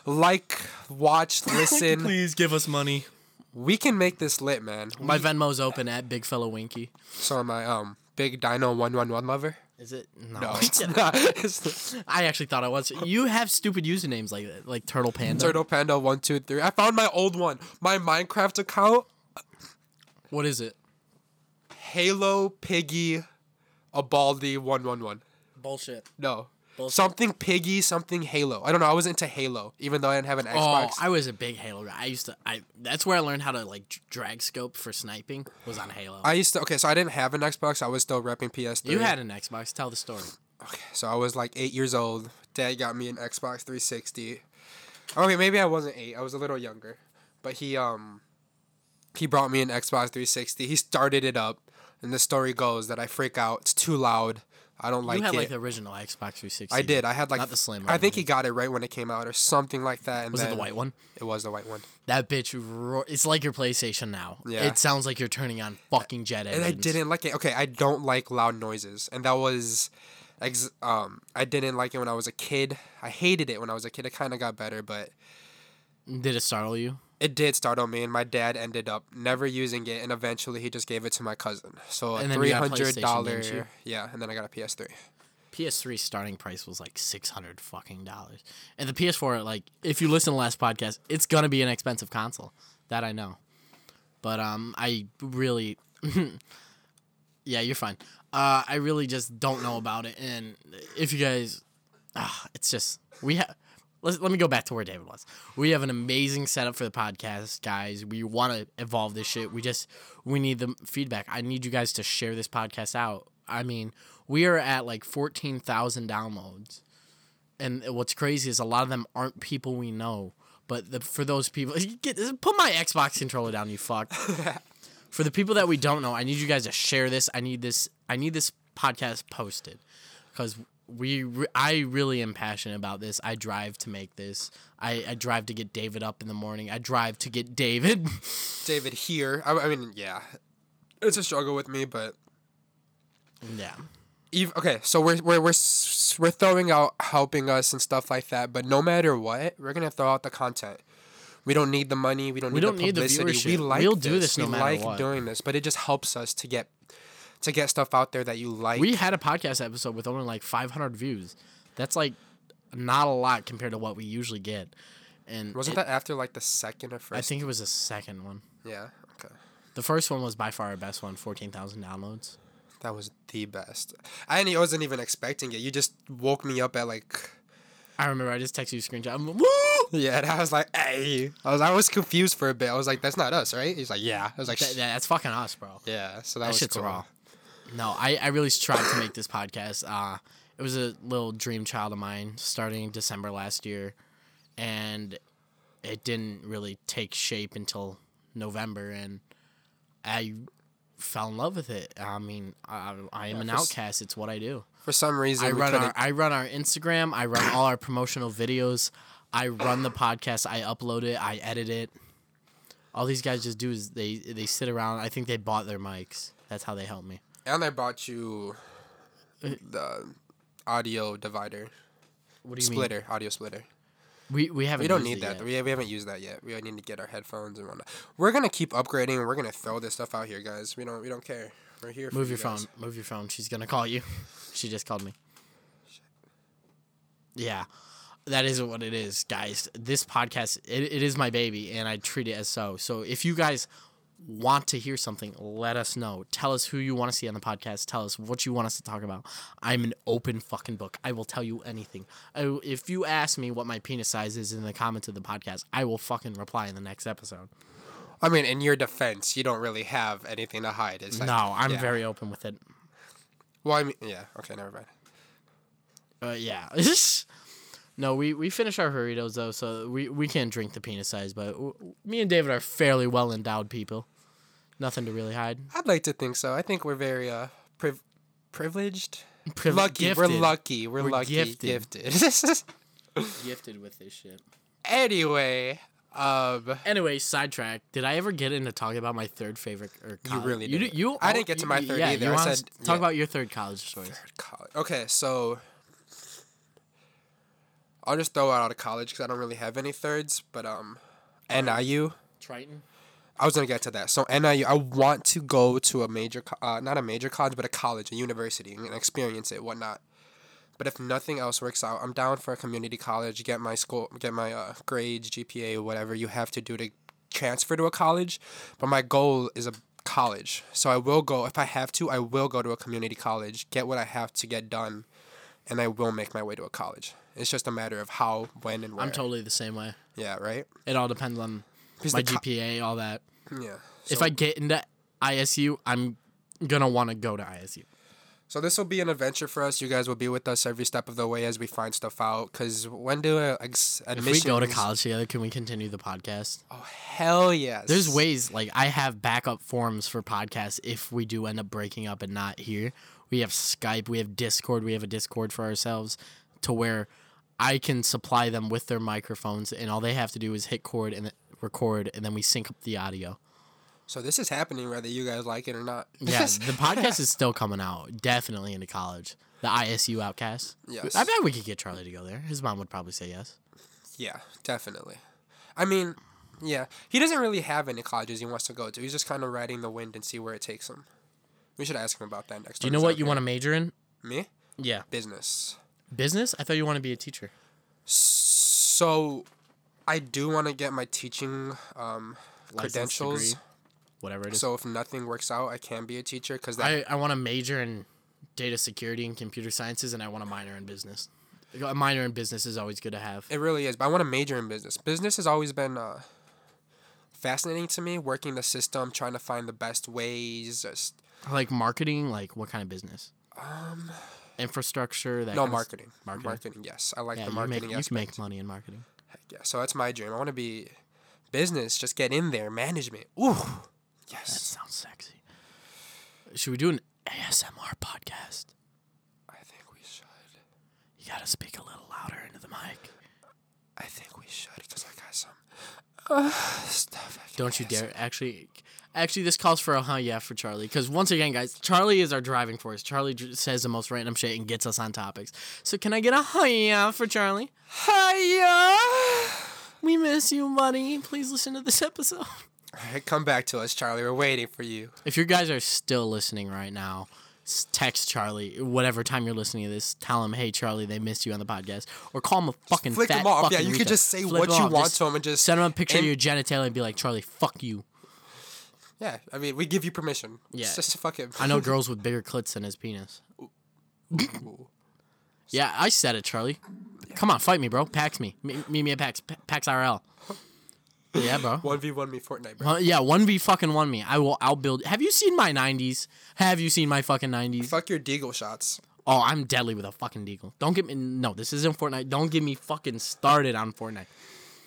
like, watch, listen. please. Give us money. we can make this lit, man. My Venmo's open at Big Fellow Winky. So am I um big Dino one one one lover. Is it? No, No, it's not. It's I actually thought I was. You have stupid usernames like that, like Turtle Panda. Turtle Panda one two three. I found my old one. My Minecraft account. What is it? Halo Piggy, a Baldy one one one. Bullshit. No. Bullshit. Something Piggy, something Halo. I don't know. I was into Halo, even though I didn't have an Xbox. Oh, Xbox. I was a big Halo guy. I used to. I that's where I learned how to like dr- drag scope for sniping. Was on Halo. I used to. Okay, so I didn't have an Xbox. I was still repping PS3. you had an Xbox. Tell the story. Okay, so I was like eight years old. Dad got me an Xbox 360. Okay, maybe I wasn't eight. I was a little younger, but he um, he brought me an Xbox 360. He started it up, and the story goes that I freak out. It's too loud. I don't like you had it. like the original Xbox 360. I did. I had like Not the slim I think right? he got it right when it came out or something like that. And Was it the white one? It was the white one. That bitch. Ro- it's like your PlayStation now. Yeah. It sounds like you're turning on fucking jet engines. and I didn't like it. Okay, I don't like loud noises, and that was, ex- um, I didn't like it when I was a kid. I hated it when I was a kid. It kind of got better, but Did it startle you? It did startle me, and my dad ended up never using it, and eventually he just gave it to my cousin. So a three you got a hundred dollar, yeah, and then I got a PS3. PS3 starting price was like six hundred fucking dollars, and the PS4, like, if you listen to the last podcast, it's gonna be an expensive console. That I know, but um, I really, yeah, you're fine. Uh, I really just don't know about it, and if you guys, ah, it's just we have. Let let me go back to where David was. We have an amazing setup for the podcast, guys. We want to evolve this shit. We just we need the feedback. I need you guys to share this podcast out. I mean, we are at like 14,000 downloads. And what's crazy is a lot of them aren't people we know. But the, for those people, get, put my Xbox controller down, you fuck. for the people that we don't know, I need you guys to share this. I need this. I need this podcast posted because we re- I really am passionate about this. I drive to make this. I, I drive to get David up in the morning. I drive to get David. David here. I, I mean, yeah, it's a struggle with me, but yeah. Eve, okay, so we're we're we're we're throwing out helping us and stuff like that, but no matter what, we're gonna throw out the content. We don't need the money. We don't We need don't the need the publicity. we like We'll this. do this no we matter like what. doing this, but it just helps us to get to get stuff out there that you like. We had a podcast episode with only like 500 views. That's like not a lot compared to what we usually get. And wasn't it- that after like the second or first? I think it was the second one. Yeah. Okay. The first one was by far our best one, 14,000 downloads. That was the best. I didn't- wasn't even expecting it. You just woke me up at like I remember I just texted you a screenshot. I'm, like, Woo! yeah, and I was like, hey. I was I was confused for a bit. I was like, that's not us, right? He's like, yeah. I was like, That- that's fucking us, bro. yeah. So that, That was shit's cool. raw. No, I, I really tried to make this podcast. Uh, it was a little dream child of mine starting December last year, and it didn't really take shape until November, and I fell in love with it. I mean, I, I am Yeah, an outcast. It's what I do. For some reason, I run our I run our Instagram. I run all our promotional videos. I run the podcast. I upload it. I edit it. All these guys just do is they they sit around. I think they bought their mics. That's how they help me. And I bought you the audio divider What do you mean? splitter, audio splitter. We we haven't. We don't need that. yet. We, we haven't used that yet. We need to get our headphones and whatnot. We're gonna keep upgrading. We're gonna throw this stuff out here, guys. We don't we don't care. We're here. For Move you your phone. guys. Move your phone. She's gonna call you. She just called me. Yeah, that is what it is, guys. This podcast, it, it is my baby, and I treat it as so. So if you guys want to hear something, let us know. Tell us who you want to see on the podcast. Tell us what you want us to talk about. I'm an open fucking book. I will tell you anything. I, if you ask me what my penis size is in the comments of the podcast, I will fucking reply in the next episode. I mean, in your defense, you don't really have anything to hide. It's like, no, I'm yeah. very open with it. Well, I mean, yeah. Okay, never mind. Uh, yeah. no, we, we finish our Jarritos though, so we, we can't drink the penis size. But w- me and David are fairly well endowed people. Nothing to really hide. I'd like to think so. I think we're very uh priv- privileged. Priv- lucky. We're lucky. We're, We're lucky. gifted. Gifted. Gifted with this shit. anyway, um, Anyway, sidetrack. Did I ever get into talking about my third favorite? Or college? You really You, didn't. d- you, I didn't get to my third yeah, either. You I said- talk yeah. about your third college stories. college. Okay, so I'll just throw out of college because I don't really have any thirds. But um, NIU. Triton. I was gonna get to that. So NIU, I want to go to a major, co- uh, not a major college, but a college, a university, and experience it, whatnot. But if nothing else works out, I'm down for a community college. Get my school, get my uh, grades, GPA, whatever you have to do to transfer to a college. But my goal is a college, so I will go if I have to. I will go to a community college, get what I have to get done, and I will make my way to a college. It's just a matter of how, when, and where. I'm totally the same way. yeah, right. It all depends on Because my co- GPA, all that. Yeah. if I get into ISU, I'm gonna want to go to ISU. So this will be an adventure for us. You guys will be with us every step of the way as we find stuff out. Cause when do uh, ex- If we go to college together, can we continue the podcast? Oh hell yes. There's ways like I have backup forms for podcasts if we do end up breaking up and not here. We have Skype, we have Discord, we have a Discord for ourselves to where I can supply them with their microphones and all they have to do is hit cord and record and then we sync up the audio. So this is happening whether you guys like it or not. Yeah, the podcast is still coming out. Definitely into college. The ISU Outcast. Yes. I bet we could get Charlie to go there. His mom would probably say yes. yeah, definitely. I mean, yeah, he doesn't really have any colleges he wants to go to. He's just kind of riding the wind and see where it takes him. We should ask him about that next. Do you know what you want to major in? Me? Yeah. Business. Business? I thought you want to be a teacher. So, I do want to get my teaching um, credentials. degree, whatever it is. So if nothing works out, I can be a teacher because I, I want to major in data security and computer sciences, and I want to minor in business. A minor in business is always good to have. It really is, but I want to major in business. Business has always been uh, fascinating to me. Working the system, trying to find the best ways. Just Like marketing, like what kind of business? um, Infrastructure. That no kind of s- marketing. marketing. marketing. Yes, I like Yeah, the you marketing make, you can make money in marketing. Heck yeah, so that's my dream. I want to be business. Just get in there, management. Ooh, Yes. That sounds sexy. Should we do an ASMR ASMR podcast. I think we should. You gotta speak a little louder into the mic. I think we should because I got some uh, stuff. I Don't you dare. Actually, actually, this calls for a huh yeah for Charlie. Because once again, guys, Charlie is our driving force. Charlie dr- says the most random shit and gets us on topics. So can I get a huh yeah for Charlie? Hiya! We miss you, buddy. Please listen to this episode. All right, come back to us, Charlie. We're waiting for you. If you guys are still listening right now, text Charlie whatever time you're listening to this. Tell him, hey Charlie, they missed you on the podcast, or call him a fucking flick fat off. Yeah, you could just say Flip what you off. want to him and just send him a picture and- of your genitalia and be like, Charlie, fuck you. Yeah, I mean, we give you permission. Yeah. Just, just fuck him. I know girls with bigger clits than his penis. Yeah, I said it, Charlie. Come on, fight me, bro. Pax me. Me- Meet me at Pax. Pa- Pax RL. Yeah, bro. One v one me Fortnite, bro. Uh, yeah, one v fucking one me. I will outbuild. Have you seen my '90s? Have you seen my fucking '90s? Fuck your deagle shots. Oh, I'm deadly with a fucking deagle. Don't get me. No, this isn't Fortnite. Don't get me fucking started on Fortnite.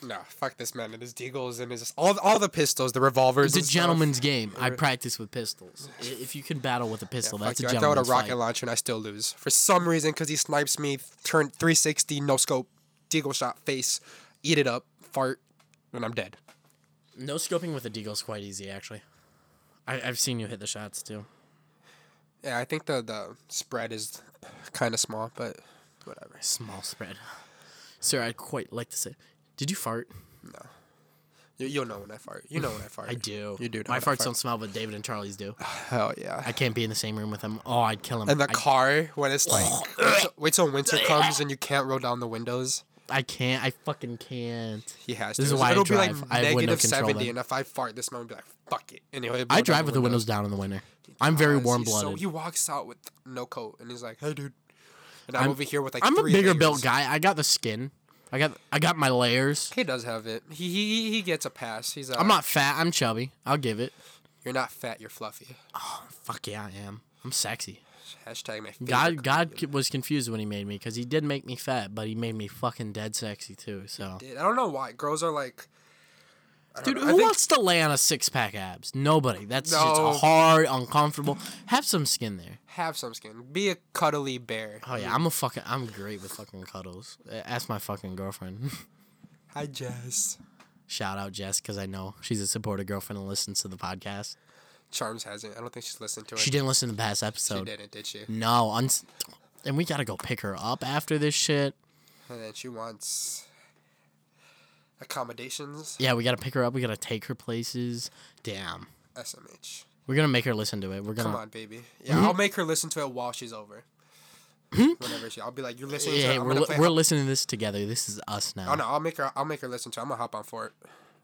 No, fuck this man and his deagles and his all all the pistols, the revolvers. It's a and stuff. gentleman's game. I practice with pistols. If you can battle with a Yeah, pistol, fuck that's you. a I throw out a rocket fight. launcher and I still lose for some reason because he snipes me, turn 360, no scope, deagle shot, face, eat it up, fart, and I'm dead. No scoping with a deagle is quite easy, actually. I, I've seen you hit the shots too. Yeah, I think the the spread is kind of small, but whatever. Small spread. Sir, I'd quite like to say, did you fart? No. You, you'll know when I fart. You know when I fart. I do. You do. know My when I farts fart. don't smell, but David and Charlie's do. Hell yeah. I can't be in the same room with them. Oh, I'd kill him. and the I, car when it's like wait till winter comes and you can't roll down the windows. I can't. I fucking can't. He has This to. is why I It'll drive. be like I have negative seventy, and if I fart, this would be like, "Fuck it." Anyway, I drive with the windows down in the winter. I'm very warm blooded. So he walks out with no coat, and he's like, "Hey, dude," and I'm, I'm- over here with like. I'm a bigger layers. built guy. I got the skin. I got I got my layers. He does have it. He he, he gets a pass. He's. Uh, I'm not fat. I'm chubby. I'll give it. You're not fat. You're fluffy. Oh fuck yeah, I am. I'm sexy. Hashtag my. favorite God God comedian. was confused when he made me because he did make me fat, but he made me fucking dead sexy too. So, Dude, I don't know why girls are like. I don't dude, know. who think- wants to lay on a six pack abs? Nobody. That's No. just hard, uncomfortable. Have some skin there. have some skin? Be a cuddly bear. Oh yeah, I'm a fucking. I'm great with fucking cuddles. Uh, Ask my fucking girlfriend. Hi, Jess. Shout out Jess because I know she's a supportive girlfriend and listens to the podcast. Charms hasn't. I don't think she's listened to it. She didn't listen to the past episode. She didn't, did she? No, uns- and we gotta go pick her up after this shit. And then she wants accommodations. Yeah, we gotta pick her up. We gotta take her places. Damn, SMH. we're gonna make her listen to it. We're gonna. Come on, baby. Yeah, I'll make her listen to it while she's over. Hmm? Whenever she, I'll be like, "You're listening to Yeah, it." I'm we're, li- we're hop- listening to this together. This is us oh, now. Oh no, I'll make her. I'll make her listen to. it. I'm gonna hop on for it.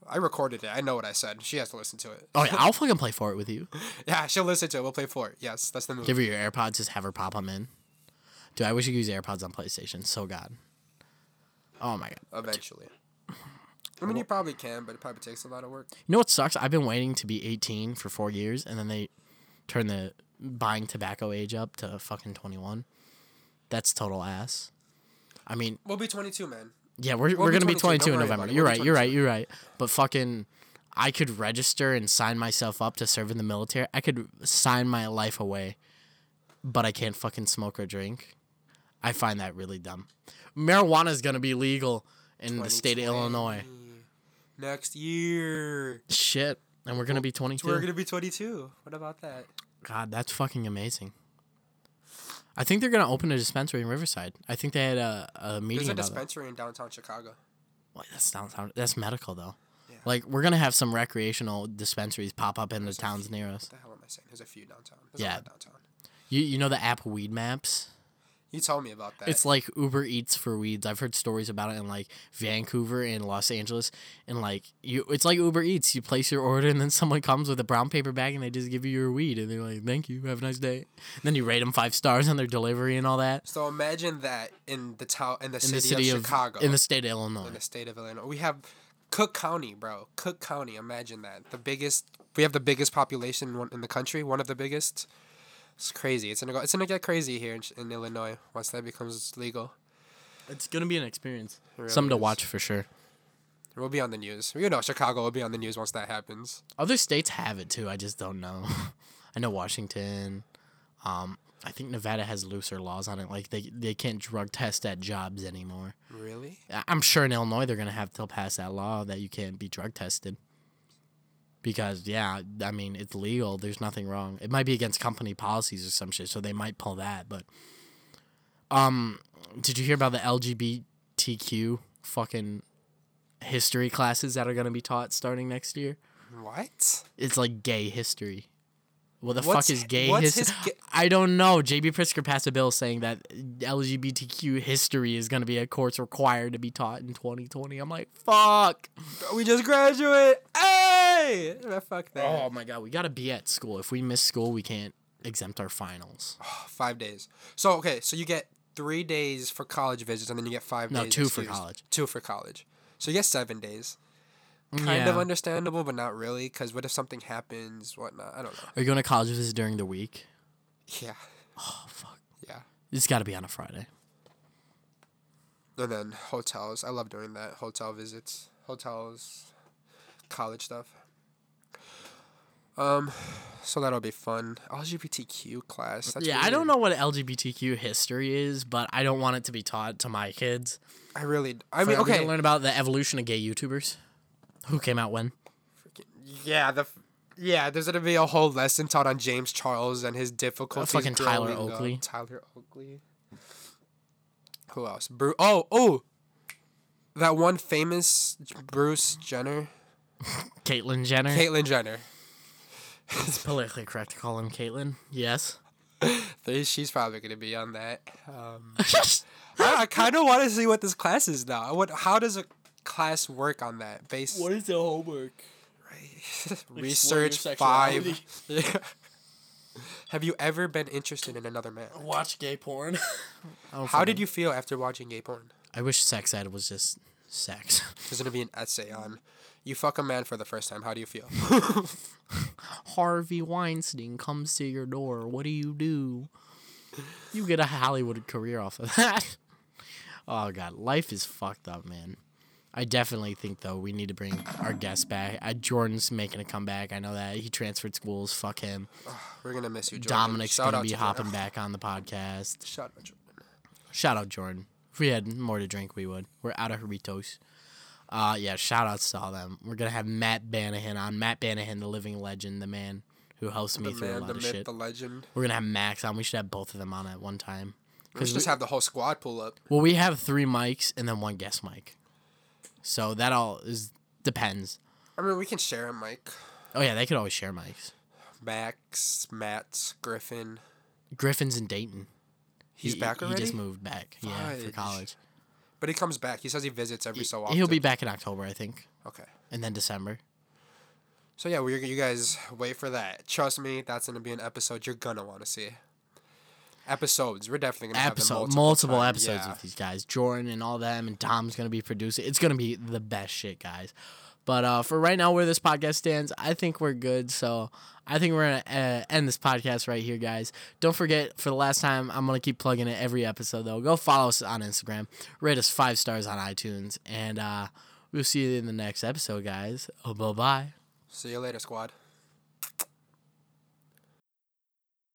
I recorded it. I know what I said. She has to listen to it. Oh yeah, I'll fucking play for it with you. Yeah, she'll listen to it. We'll play for it. Yes, that's the move. Give her your AirPods. Just have her pop them in. Dude, I wish you could use AirPods on PlayStation. So god. Oh my god. Eventually. I mean, you probably can, but it probably takes a lot of work. You know what sucks? I've been waiting to be 18 for four years, and then they turn the buying tobacco age up to fucking 21. That's total ass. I mean, We'll be 22, man. Yeah, we're, we're gonna be 22, 22 in November. You're right. You're right. You're right. But fucking, I could register and sign myself up to serve in the military. I could sign my life away, but I can't fucking smoke or drink. I find that really dumb. Marijuana is gonna be legal in the state of Illinois. Next year. Shit, and we're gonna be 22. We're gonna be 22. What about that? God, that's fucking amazing. I think they're gonna open a dispensary in Riverside. I think they had a, a meeting There's a about that. dispensary in downtown Chicago. Well, that's downtown. That's medical though. Yeah. Like we're gonna have some recreational dispensaries pop up in the There's a towns few- near us. What the hell am I saying? There's a few downtown. There's Yeah. a lot downtown. You you know the app Weed Maps? You told me about that. It's like Uber Eats for weeds. I've heard stories about it in like Vancouver and Los Angeles, and like you, it's like Uber Eats. You place your order, and then someone comes with a brown paper bag, and they just give you your weed, and they're like, "Thank you, have a nice day." And then you rate them five stars on their delivery and all that. so imagine that in the town in the, In city, the city of, of, Chicago. in the state of Illinois. in the state of Illinois. We have Cook County, bro. Cook County. Imagine that. The biggest. We have the biggest population in in the country. One of the biggest. It's crazy. It's gonna go. It's gonna get crazy here in, in Illinois once that becomes legal. It's gonna be an experience. Really Something to watch for sure. We'll be on the news. You know, Chicago will be on the news once that happens. Other states have it too. I just don't know. I know Washington. Um, I think Nevada has looser laws on it. Like they they can't drug test at jobs anymore. Really? I'm sure in Illinois they're gonna have to pass that law that you can't be drug tested. Because yeah, I mean it's legal. There's nothing wrong. It might be against company policies or some shit, so they might pull that. But um, did you hear about the LGBTQ fucking history classes that are gonna be taught starting next year? What? It's like gay history. What the What's- fuck is gay what's history? his I don't know. JB Pritzker passed a bill saying that LGBTQ history is going to be a course required to be taught in 2020. I'm like, fuck. We just graduate. Hey! Ah, Fuck that. Oh my god, we got to be at school. If we miss school, we can't exempt our finals. Five days. So okay, so you get three days for college visits, and then you get five No, days. two for college. Two for college. So you get seven days. Kind Yeah. of understandable, but not really. Because what if something happens? Whatnot? I don't know. Are you going to college visit during the week? Yeah. Oh fuck. Yeah. It's got to be on a Friday. And then hotels. I love doing that. Hotel visits, hotels, college stuff. Um, so that'll be fun. LGBTQ class. That's yeah, I don't know what LGBTQ history is, but I don't want it to be taught to my kids. I really. I mean, okay. learn about the evolution of gay YouTubers. Who came out when? Yeah, the. Yeah, there's gonna be a whole lesson taught on James Charles and his difficulties. fucking Tyler growing up. Oakley. Tyler Oakley. Who else? Bruce. Oh, oh. That one famous Bruce Jenner, Caitlyn Jenner. Caitlyn Jenner. It's politically correct to call him Caitlyn. Yes. She's probably gonna be on that. Um, I, I kind of want to see what this class is now. What? How does a class work on that? Base is the homework? Right. Research five. Have you ever been interested in another man? Watch gay porn. Oh, how did you feel after watching gay porn? I wish sex ed was just sex. There's gonna be an essay on you fuck a man for the first time. How do you feel? Harvey Weinstein comes to your door. What do you do? You get a Hollywood career off of that. oh god, life is fucked up, man. I definitely think though we need to bring our guest back. Uh, Jordan's making a comeback. I know that he transferred schools. Fuck him. We're gonna miss you, Jordan. Dominic's Shout gonna be hopping Jordan. back on the podcast. Shout out, Jordan. Shout out Jordan. If we had more to drink, we would. We're out of Jarritos. Uh, yeah, shout outs to all them. We're gonna have Matt Banahan on. Matt Banahan, the living legend, the man who helps me The through a lot the of myth, shit. the legend. We're gonna have Max on. We should have both of them on at one time. We should just have the whole squad pull up. Well, we have three mics and then one guest mic. So that all is depends. I mean, we can share a mic. Oh yeah, they could always share mics. Max, Matt, Griffin. Griffin's in Dayton. He's He- back He just moved back. Yeah, for college. But he comes back. He says he visits every so often. He'll be back in October, I think, Okay. and then December. So yeah, we you guys wait for that. Trust me, that's gonna be an episode you're gonna want to see. Episodes. We're definitely gonna have multiple, multiple, episodes yeah. with these guys. Jordan and all them and tom's gonna be producing. It's gonna be the best shit guys. But uh, for right now where this podcast stands i think we're good. So i think we're gonna uh, end this podcast right here guys. Don't forget for the last time i'm gonna keep plugging it every episode though. Go follow us on instagram. Rate us five stars on itunes. And uh, we'll see you in the next episode guys. Oh, bye-bye. See you later, squad.